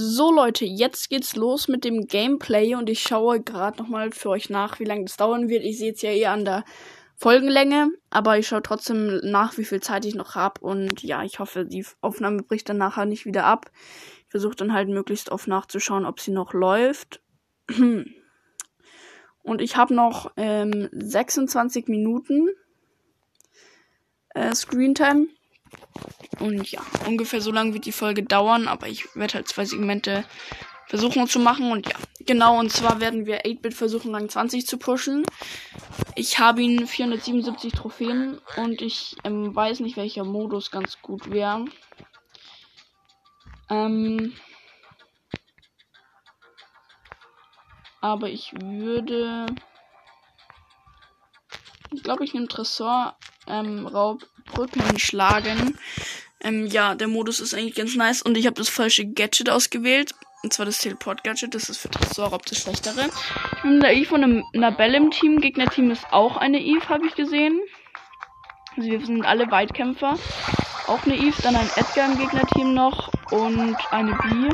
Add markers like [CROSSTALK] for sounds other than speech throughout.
So Leute, jetzt geht's los mit dem Gameplay und ich schaue gerade nochmal für euch nach, wie lange das dauern wird. Ich sehe jetzt ja eher an der Folgenlänge, aber ich schaue trotzdem nach, wie viel Zeit ich noch habe und ja, ich hoffe, die Aufnahme bricht dann nachher nicht wieder ab. Ich versuche dann halt möglichst oft nachzuschauen, ob sie noch läuft. [CLEARS THROAT] Und ich habe noch ähm, 26 Minuten äh, Screentime. Und ja, ungefähr so lange wird die Folge dauern, aber ich werde halt zwei Segmente versuchen zu machen. Und ja, genau, und zwar werden wir 8-Bit versuchen, Rang 20 zu pushen. Ich habe ihn 477 Trophäen und ich ähm, weiß nicht, welcher Modus ganz gut wäre. Ähm, aber ich würde. Ich glaube, ich nehme Tresor ähm, Raubbrücken schlagen. Ähm, ja, der Modus ist eigentlich ganz nice und ich habe das falsche Gadget ausgewählt. Und zwar das Teleport-Gadget, das ist für Tresor das schlechtere. Ich bin der Eve von einem Nabelle im Team. Gegnerteam ist auch eine Eve, habe ich gesehen. Also wir sind alle Weitkämpfer. Auch eine Eve, dann ein Edgar im Gegnerteam noch und eine B.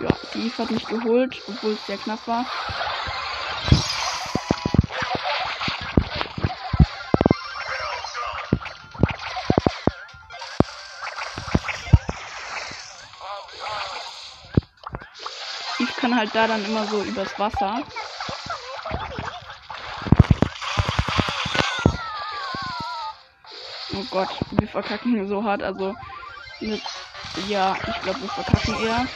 Ja, die Eve hat mich geholt, obwohl es sehr knapp war. Halt da dann immer so übers Wasser. Oh Gott, wir verkacken so hart. Also, mit, ja, ich glaube, wir verkacken eher.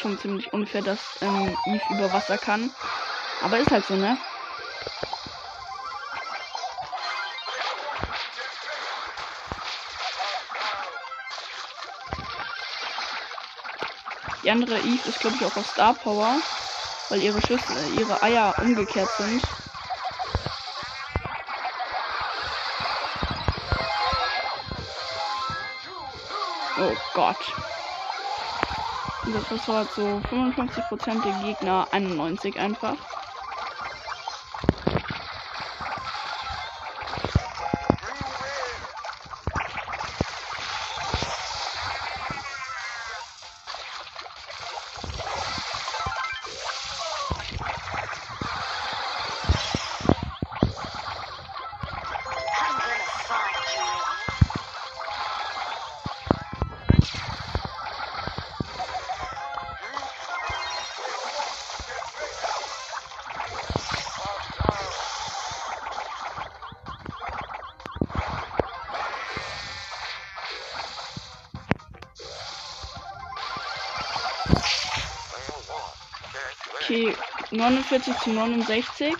Schon ziemlich unfair, dass ähm, Eve über Wasser kann. Aber ist halt so, ne? Die andere Eve ist, glaube ich, auch aus Star Power, weil ihre Schüsse, ihre Eier umgekehrt sind. Oh Gott. Das war so 55% der Gegner, 91 einfach. 49 zu 69.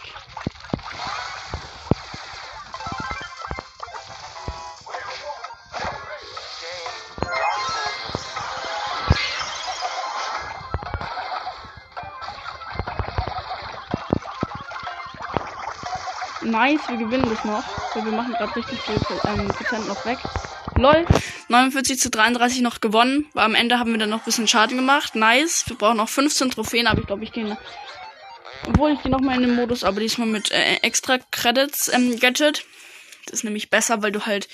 Nice, wir gewinnen das noch. Wir machen gerade richtig viel ähm, Prozent noch weg. Lol. 49 zu 33 noch gewonnen. Weil am Ende haben wir dann noch ein bisschen Schaden gemacht. Nice. Wir brauchen noch 15 Trophäen, aber ich glaube, ich gehe. Obwohl, ich gehe nochmal in den Modus, aber diesmal mit äh, extra Credits ähm, Gadget. Das ist nämlich besser, weil du halt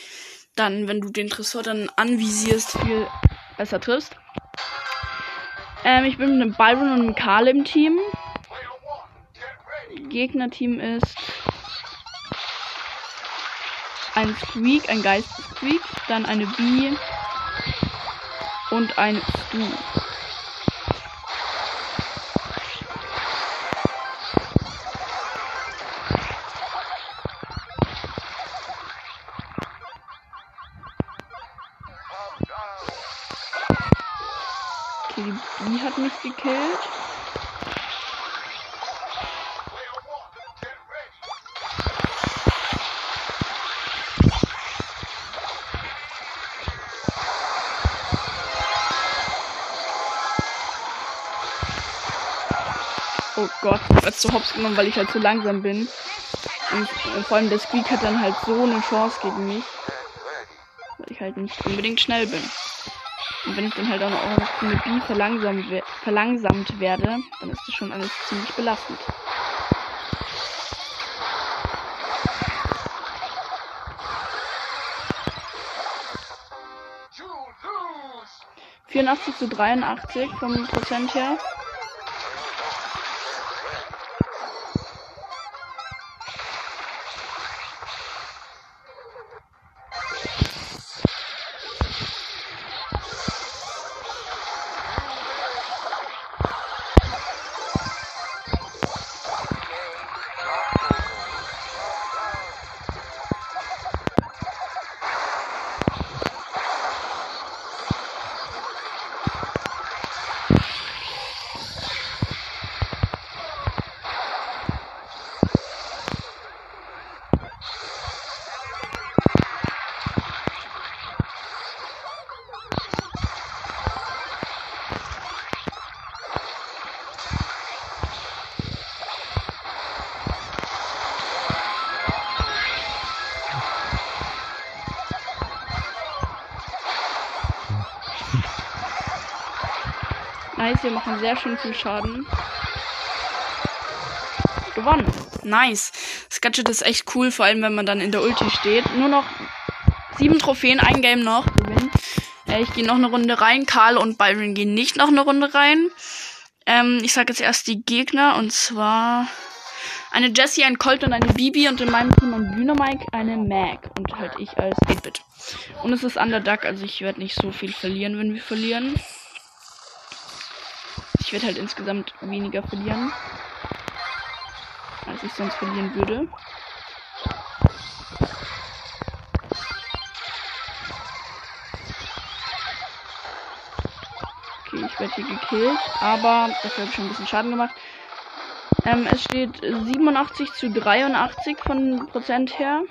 dann, wenn du den Tresor dann anvisierst, viel besser triffst. Ähm, ich bin mit einem Byron und einem Karl im Team. Gegnerteam ist ein Squeak, ein Geist-Squeak, dann eine Bee und ein Stu. zu Hops genommen, weil ich halt zu langsam bin. Und, und vor allem der Squeak hat dann halt so eine Chance gegen mich. Weil ich halt nicht unbedingt schnell bin. Und wenn ich dann halt auch noch mit B verlangsamt, we verlangsamt werde, dann ist das schon alles ziemlich belastend. Vierundachtzig zu 83 vom Prozent her. Nice, wir machen sehr schön viel Schaden. Gewonnen. Nice. Das Gadget ist echt cool, vor allem wenn man dann in der Ulti steht. Nur noch sieben Trophäen, ein Game noch. Gewinnen. Äh, ich gehe noch eine Runde rein. Karl und Byron gehen nicht noch eine Runde rein. Ähm, ich sage jetzt erst die Gegner und zwar eine Jessie, ein Colt und eine Bibi und in meinem Team ein Dynamike, eine Mag und halt ich als 8-Bit. Und es ist Underduck, also ich werde nicht so viel verlieren, wenn wir verlieren. Ich werde halt insgesamt weniger verlieren, als ich sonst verlieren würde. Okay, ich werde hier gekillt, aber dafür habe schon ein bisschen Schaden gemacht. Ähm, es steht 87 zu 83 von Prozent her.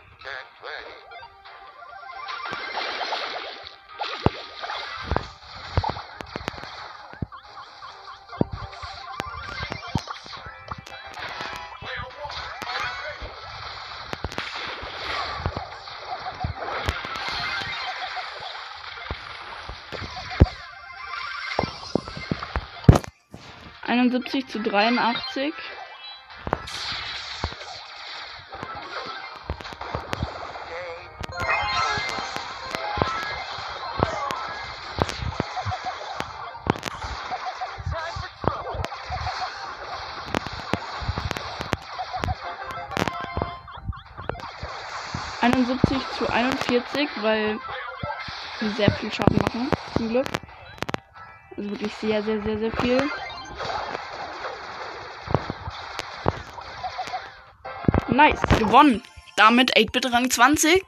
71 zu 83. Einundsiebzig zu 41, weil die sehr viel Schaden machen, zum Glück. Also wirklich sehr, sehr, sehr, sehr viel. Nice, gewonnen. Damit 8-Bit Rang 20.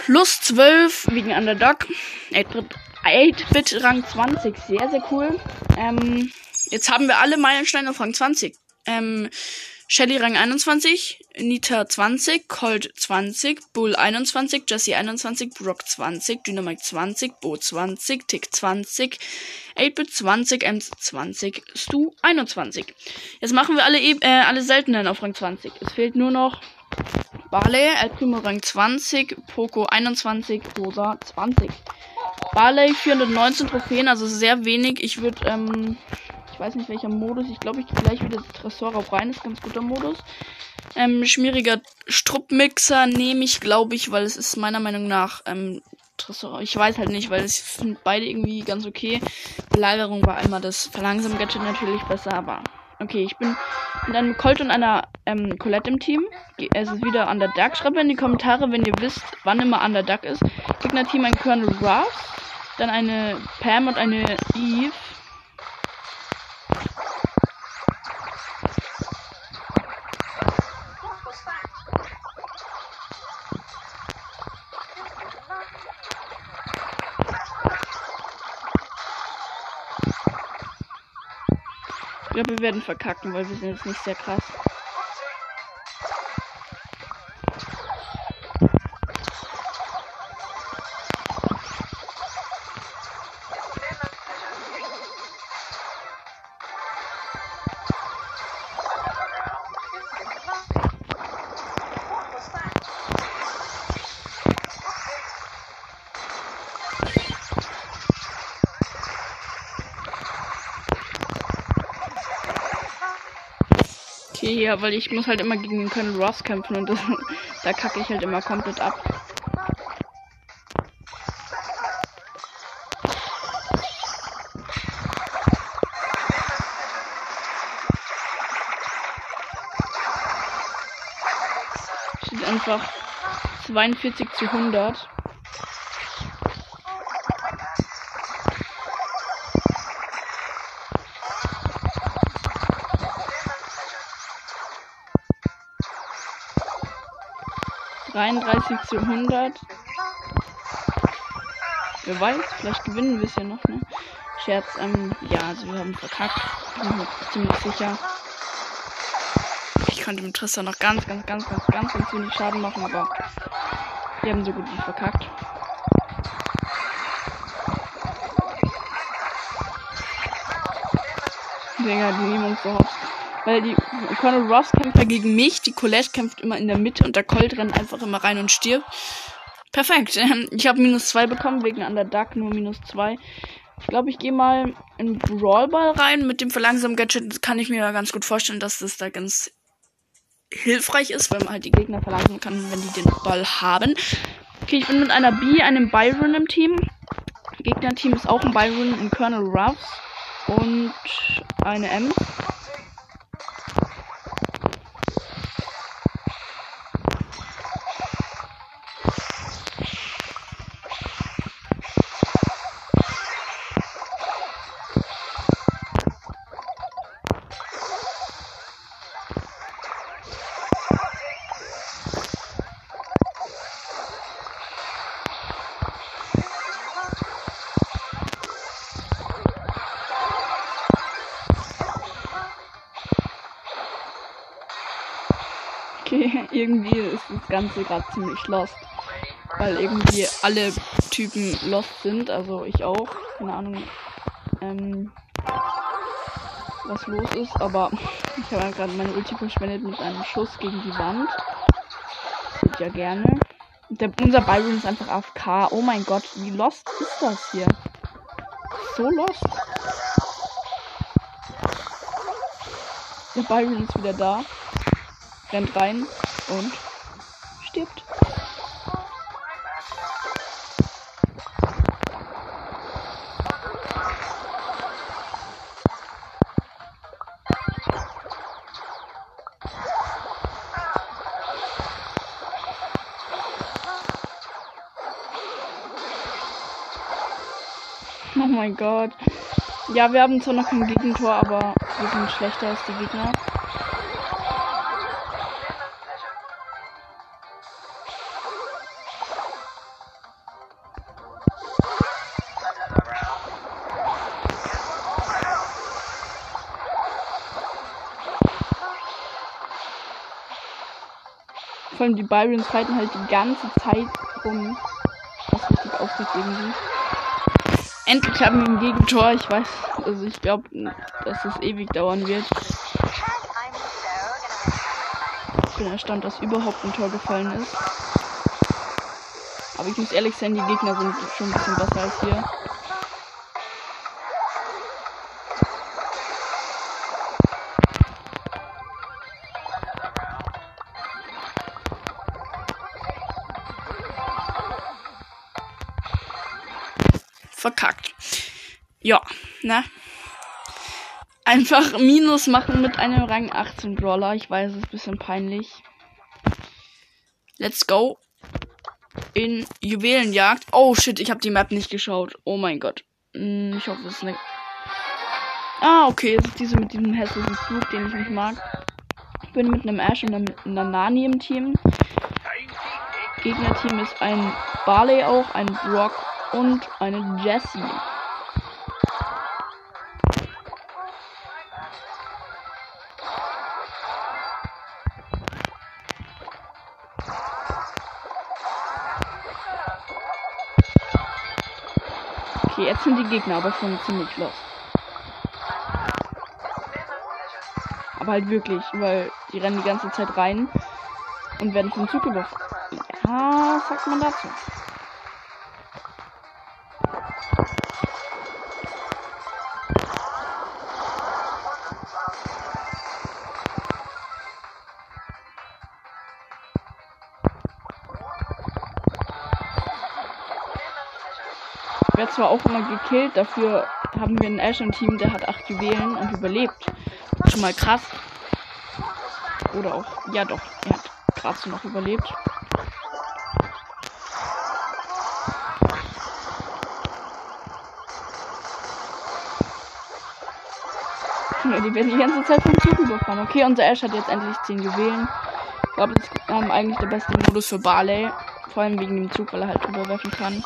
Plus 12 wegen Underdog. 8-Bit Rang 20. Sehr, sehr cool. Ähm, jetzt haben wir alle Meilensteine auf Rang 20. Ähm, Shelly Rang 21, Nita 20, Colt 20, Bull 21, Jesse 21, Brock 20, Dynamite 20, Bo 20, Tick 20, 8-Bit 20, Ems 20, Stu 21. Jetzt machen wir alle, e äh, alle seltenen auf Rang 20. Es fehlt nur noch Barley, El Primo Rang 20, Poco 21, Rosa 20. Barley 419 Trophäen, also sehr wenig. Ich würde ähm, weiß nicht welcher Modus. Ich glaube, ich gehe gleich wieder Tresor auf rein. Ist ganz guter Modus. Ähm, schmieriger Struppmixer nehme ich, glaube ich, weil es ist meiner Meinung nach ähm, Tresor. Ich weiß halt nicht, weil ich finde beide irgendwie ganz okay. Belagerung war einmal das Verlangsamen-Gadget natürlich besser, aber okay, ich bin mit einem Colt und einer ähm, Colette im Team. Es ist wieder an der Duck. Schreibt in die Kommentare, wenn ihr wisst, wann immer an der Duck ist. Gegner-Team ein Colonel Ruff, dann eine Pam und eine Eve. Werden verkacken, weil wir sind jetzt nicht sehr krass. gehe hier, weil ich muss halt immer gegen den Colonel Ross kämpfen und [LAUGHS] das, da kacke ich halt immer komplett ab. Steht einfach 42 zu 100. Dreiunddreißig zu hundert. Wer weiß, vielleicht gewinnen wir es ja noch, ne? Scherz, ähm, ja, also wir haben verkackt. Bin mir ziemlich sicher. Ich konnte mit Tristan noch ganz, ganz, ganz, ganz, ganz, ganz wenig Schaden machen, aber wir haben so gut wie verkackt. Dinger, die nehmen uns so hops. Weil die Colonel Ross kämpft ja gegen mich, die Colette kämpft immer in der Mitte und der Colt rennt einfach immer rein und stirbt. Perfekt. Ich habe minus zwei bekommen, wegen an der Duck nur minus zwei. Ich glaube, ich gehe mal in Brawlball rein. Mit dem verlangsamen Gadget kann ich mir ganz gut vorstellen, dass das da ganz hilfreich ist, weil man halt die Gegner verlangsamen kann, wenn die den Ball haben. Okay, ich bin mit einer B, einem Byron im Team. Gegnerteam ist auch ein Byron, ein Colonel Ruffs und eine M. irgendwie ist das Ganze gerade ziemlich lost. Weil irgendwie alle Typen lost sind, also ich auch. Keine Ahnung, ähm, was los ist, aber [LAUGHS] ich habe gerade meine Ulti verschwendet mit einem Schuss gegen die Wand. Sieht ja gerne. Der, unser Byron ist einfach AFK. Oh mein Gott, wie lost ist das hier? So lost. Der Byron ist wieder da rennt rein und stirbt. Oh mein Gott. Ja, wir haben zwar noch kein Gegentor, aber wir sind schlechter als die Gegner. Vor allem die Byrons fighten halt die ganze Zeit rum. Was richtig aufregt irgendwie. Endlich haben wir ein Gegentor. Ich weiß, also ich glaube, dass es ewig dauern wird. Ich bin erstaunt, dass überhaupt ein Tor gefallen ist. Aber ich muss ehrlich sein, die Gegner sind schon ein bisschen besser als wir. Verkackt. Ja, ne? Einfach Minus machen mit einem Rang 18 Brawler. Ich weiß, es ist ein bisschen peinlich. Let's go. In Juwelenjagd. Oh shit, ich habe die Map nicht geschaut. Oh mein Gott. Hm, ich hoffe, es ist eine. Ah, okay, es ist diese mit diesem hässlichen Flug, den ich nicht mag. Ich bin mit einem Ash und einer Nani im Team. Gegnerteam ist ein Barley auch, ein Brock und eine Jessie. Okay, jetzt sind die Gegner aber schon ziemlich los. Aber halt wirklich, weil die rennen die ganze Zeit rein und werden vom Zug geworfen. Ja, sagt man dazu? Zwar auch immer gekillt, dafür haben wir ein Ashen-Team, der hat 8 Juwelen und überlebt. Schon mal krass. Oder auch, ja doch, er hat so noch überlebt. Die werden die ganze Zeit vom Zug überfahren. Okay, unser Ash hat jetzt endlich 10 Juwelen. Ich glaube, das ist ähm, eigentlich der beste Modus für Barley. Vor allem wegen dem Zug, weil er halt drüber werfen kann.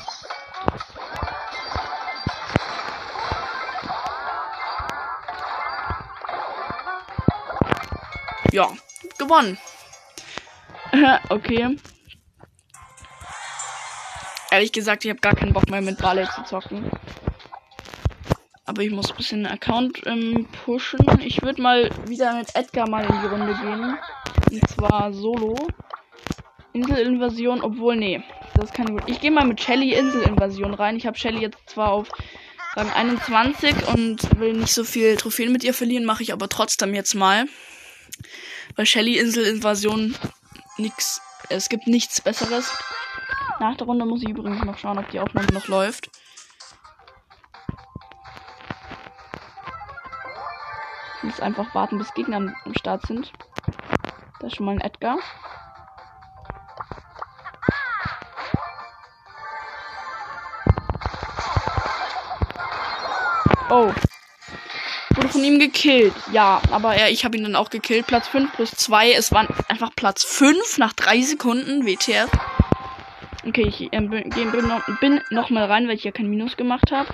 Ja, gewonnen. [LAUGHS] okay. Ehrlich gesagt, ich habe gar keinen Bock mehr mit Barley zu zocken. Aber ich muss ein bisschen Account ähm, pushen. Ich würde mal wieder mit Edgar mal in die Runde gehen. Und zwar solo. Inselinvasion, obwohl, nee. Das kann gut. Ich gehe mal mit Shelly Inselinvasion rein. Ich habe Shelly jetzt zwar auf Rang 21 und will nicht so viel Trophäen mit ihr verlieren, mache ich aber trotzdem jetzt mal. Weil Shelly Inselinvasion nix. Es gibt nichts besseres. Nach der Runde muss ich übrigens noch schauen, ob die Aufnahme noch läuft. Ich muss einfach warten, bis Gegner am Start sind. Da ist schon mal ein Edgar. Oh. Von ihm gekillt. Ja, aber er, ich habe ihn dann auch gekillt. Platz 5 plus 2. Es waren einfach Platz 5 nach 3 Sekunden. WTF. Okay, ich äh, bin, bin, noch, bin noch mal rein, weil ich ja kein Minus gemacht habe.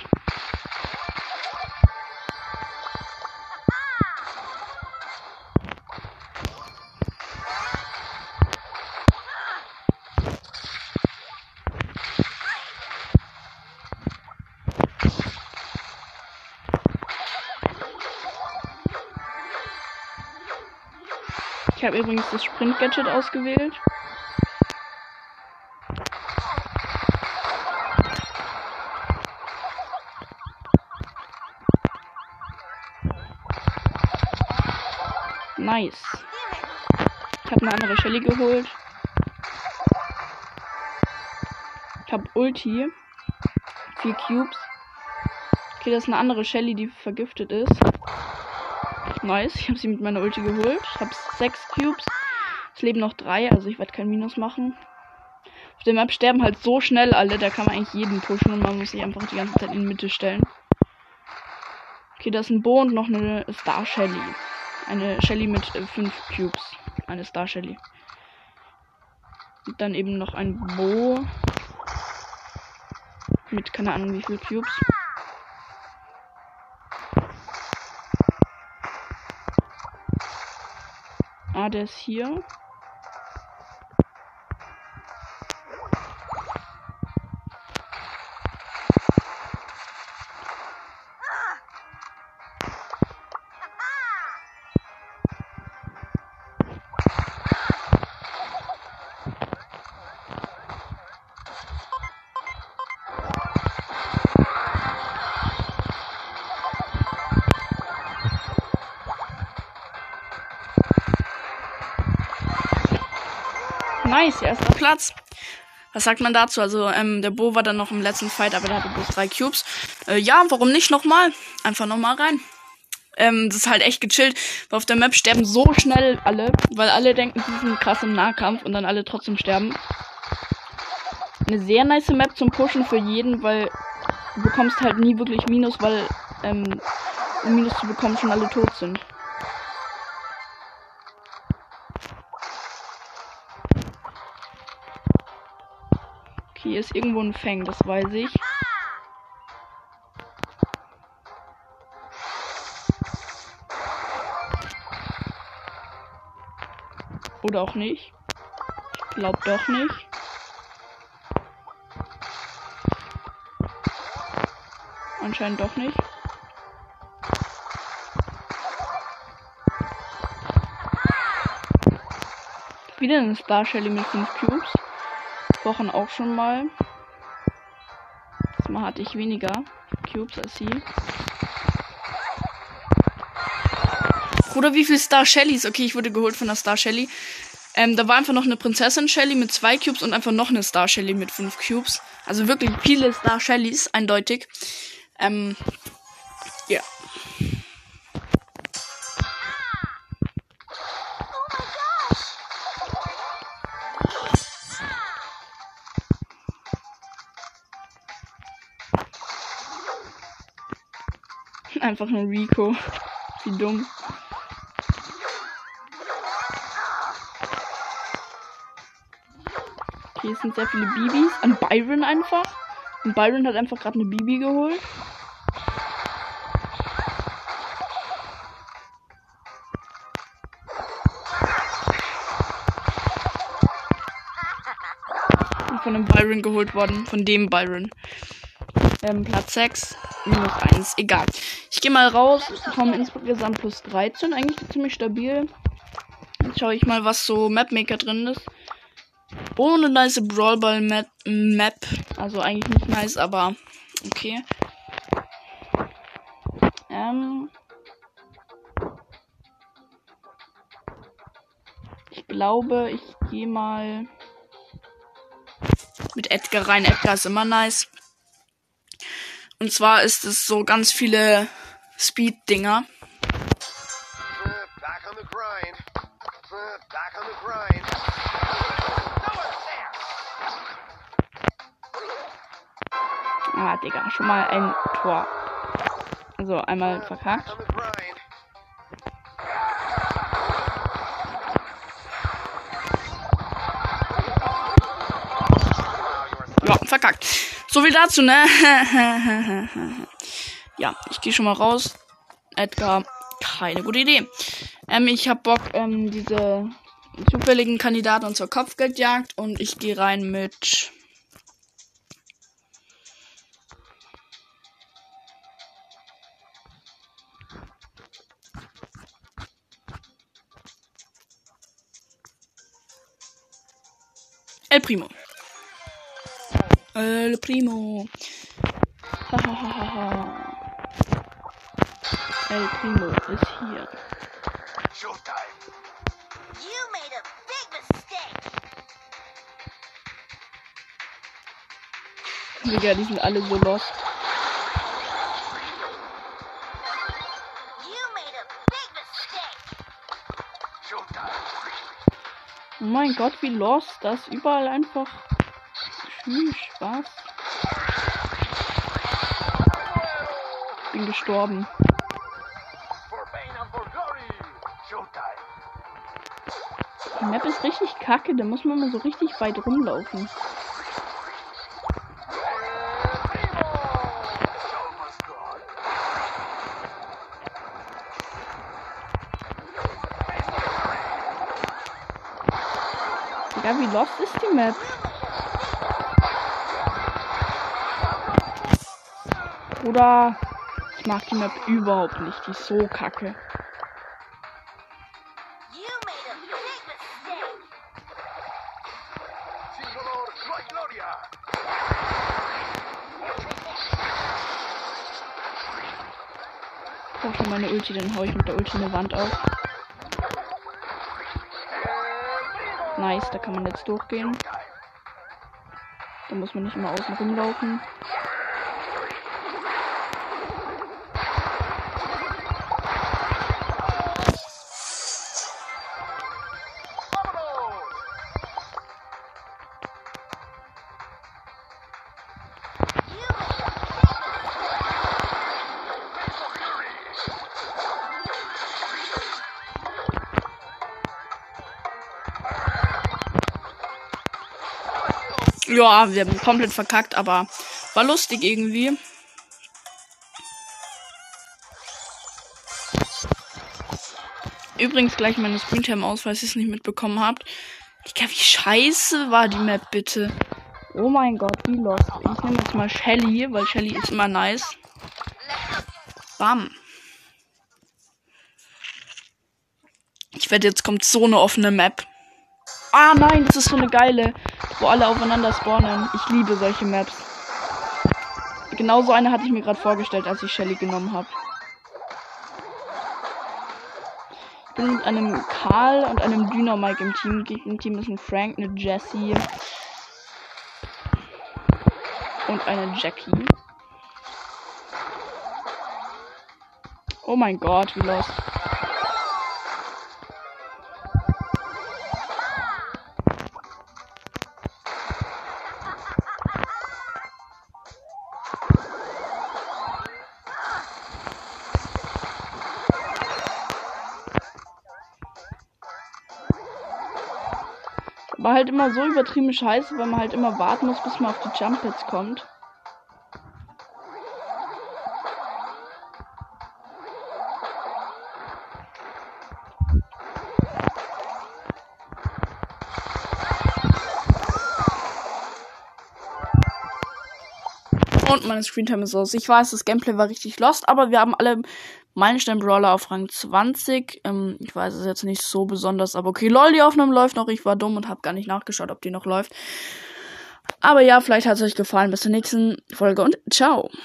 Ich habe übrigens das Sprint-Gadget ausgewählt. Nice. Ich habe eine andere Shelly geholt. Ich habe Ulti. Vier Cubes. Okay, das ist eine andere Shelly, die vergiftet ist. Nice. Ich habe sie mit meiner Ulti geholt. Ich habe sechs Cubes. Es leben noch drei, also ich werde kein Minus machen. Auf der Map sterben halt so schnell alle, da kann man eigentlich jeden pushen und man muss sich einfach die ganze Zeit in die Mitte stellen. Okay, da ist ein Bo und noch eine Star Shelly. Eine Shelly mit äh, fünf Cubes. Eine Star Shelly. Und dann eben noch ein Bo. Mit keine Ahnung wie viel Cubes. Ah, hier. Nice, erster Platz. Was sagt man dazu? Also, ähm, der Bo war dann noch im letzten Fight, aber der hatte bloß drei Cubes. Äh, ja, warum nicht nochmal? Einfach nochmal rein. Ähm, das ist halt echt gechillt, weil auf der Map sterben so schnell alle, weil alle denken, sie sind krass im Nahkampf und dann alle trotzdem sterben. Eine sehr nice Map zum Pushen für jeden, weil du bekommst halt nie wirklich Minus, weil ähm, um Minus zu bekommen schon alle tot sind. Hier ist irgendwo ein Fang, das weiß ich. Oder auch nicht. Ich glaube doch nicht. Anscheinend doch nicht. Wieder eine Star Shelly mit 5 Cubes. Wochen auch schon mal. Diesmal hatte ich weniger Cubes als sie. Oder wie viel Star Shellys? Okay, ich wurde geholt von der Star Shelly. Ähm, da war einfach noch eine Prinzessin Shelly mit zwei Cubes und einfach noch eine Star Shelly mit fünf Cubes. Also wirklich viele Star Shellys, eindeutig. Ähm, einfach nur Rico. Wie dumm. Es sind sehr viele Bibis. An Byron einfach. Und Byron hat einfach gerade eine Bibi geholt. Von dem Byron geholt worden. Von dem Byron. Ähm, Platz 6, minus 1. Egal. Ich gehe mal raus. Komme insgesamt plus 13. Eigentlich ziemlich stabil. Jetzt schaue ich mal, was so Mapmaker drin ist. Ohne nice Brawlball Map, Map. Also eigentlich nicht nice, aber okay. Ähm. Ich glaube, ich gehe mal mit Edgar rein. Edgar ist immer nice. Und zwar ist es so ganz viele Speed-Dinger. Ah, Digga, schon mal ein Tor. Also einmal verkackt. Ja, verkackt. So viel dazu, ne? [LAUGHS] ja, ich gehe schon mal raus. Edgar, keine gute Idee. Ähm, ich hab Bock, ähm, diese zufälligen Kandidaten zur Kopfgeldjagd und ich gehe rein mit El Primo. El Primo. Hahaha. El Primo ist hier. Digga, die sind alle so lost. Oh mein Gott, wie lost. Das überall einfach. Tschüss, was? Bin gestorben. Die Map ist richtig kacke, da muss man mal so richtig weit rumlaufen. Digga, wie lost ist die Map? Oder ich mag die Map überhaupt nicht, die ist so kacke. Schon meine Ulti, dann hau ich mit der Ulti eine Wand auf. Nice, da kann man jetzt durchgehen. Da muss man nicht immer außen rumlaufen. Ja, wir haben komplett verkackt, aber war lustig irgendwie. Übrigens gleich meine Screentime aus, falls ihr es nicht mitbekommen habt. Digga, wie scheiße war die Map bitte. Oh mein Gott, wie lost. Ich nehme jetzt mal Shelly, weil Shelly ist immer nice. Bam. Ich wette, jetzt kommt so eine offene Map. Ah nein, das ist so eine geile, wo alle aufeinander spawnen. Ich liebe solche Maps. Genau so eine hatte ich mir gerade vorgestellt, als ich Shelly genommen habe. Ich bin mit einem Karl und einem Dynamike im Team. Im Team ist ein Frank, eine Jessie und eine Jackie. Oh mein Gott, wie los. War halt immer so übertrieben scheiße, weil man halt immer warten muss, bis man auf die Jump Pads kommt. Und meine Screentime ist aus. Ich weiß, das Gameplay war richtig lost, aber wir haben alle Meilenstein-Brawler auf Rang 20. Ähm, ich weiß es jetzt nicht so besonders, aber okay, lol, die Aufnahme läuft noch. Ich war dumm und habe gar nicht nachgeschaut, ob die noch läuft. Aber ja, vielleicht hat es euch gefallen. Bis zur nächsten Folge und ciao.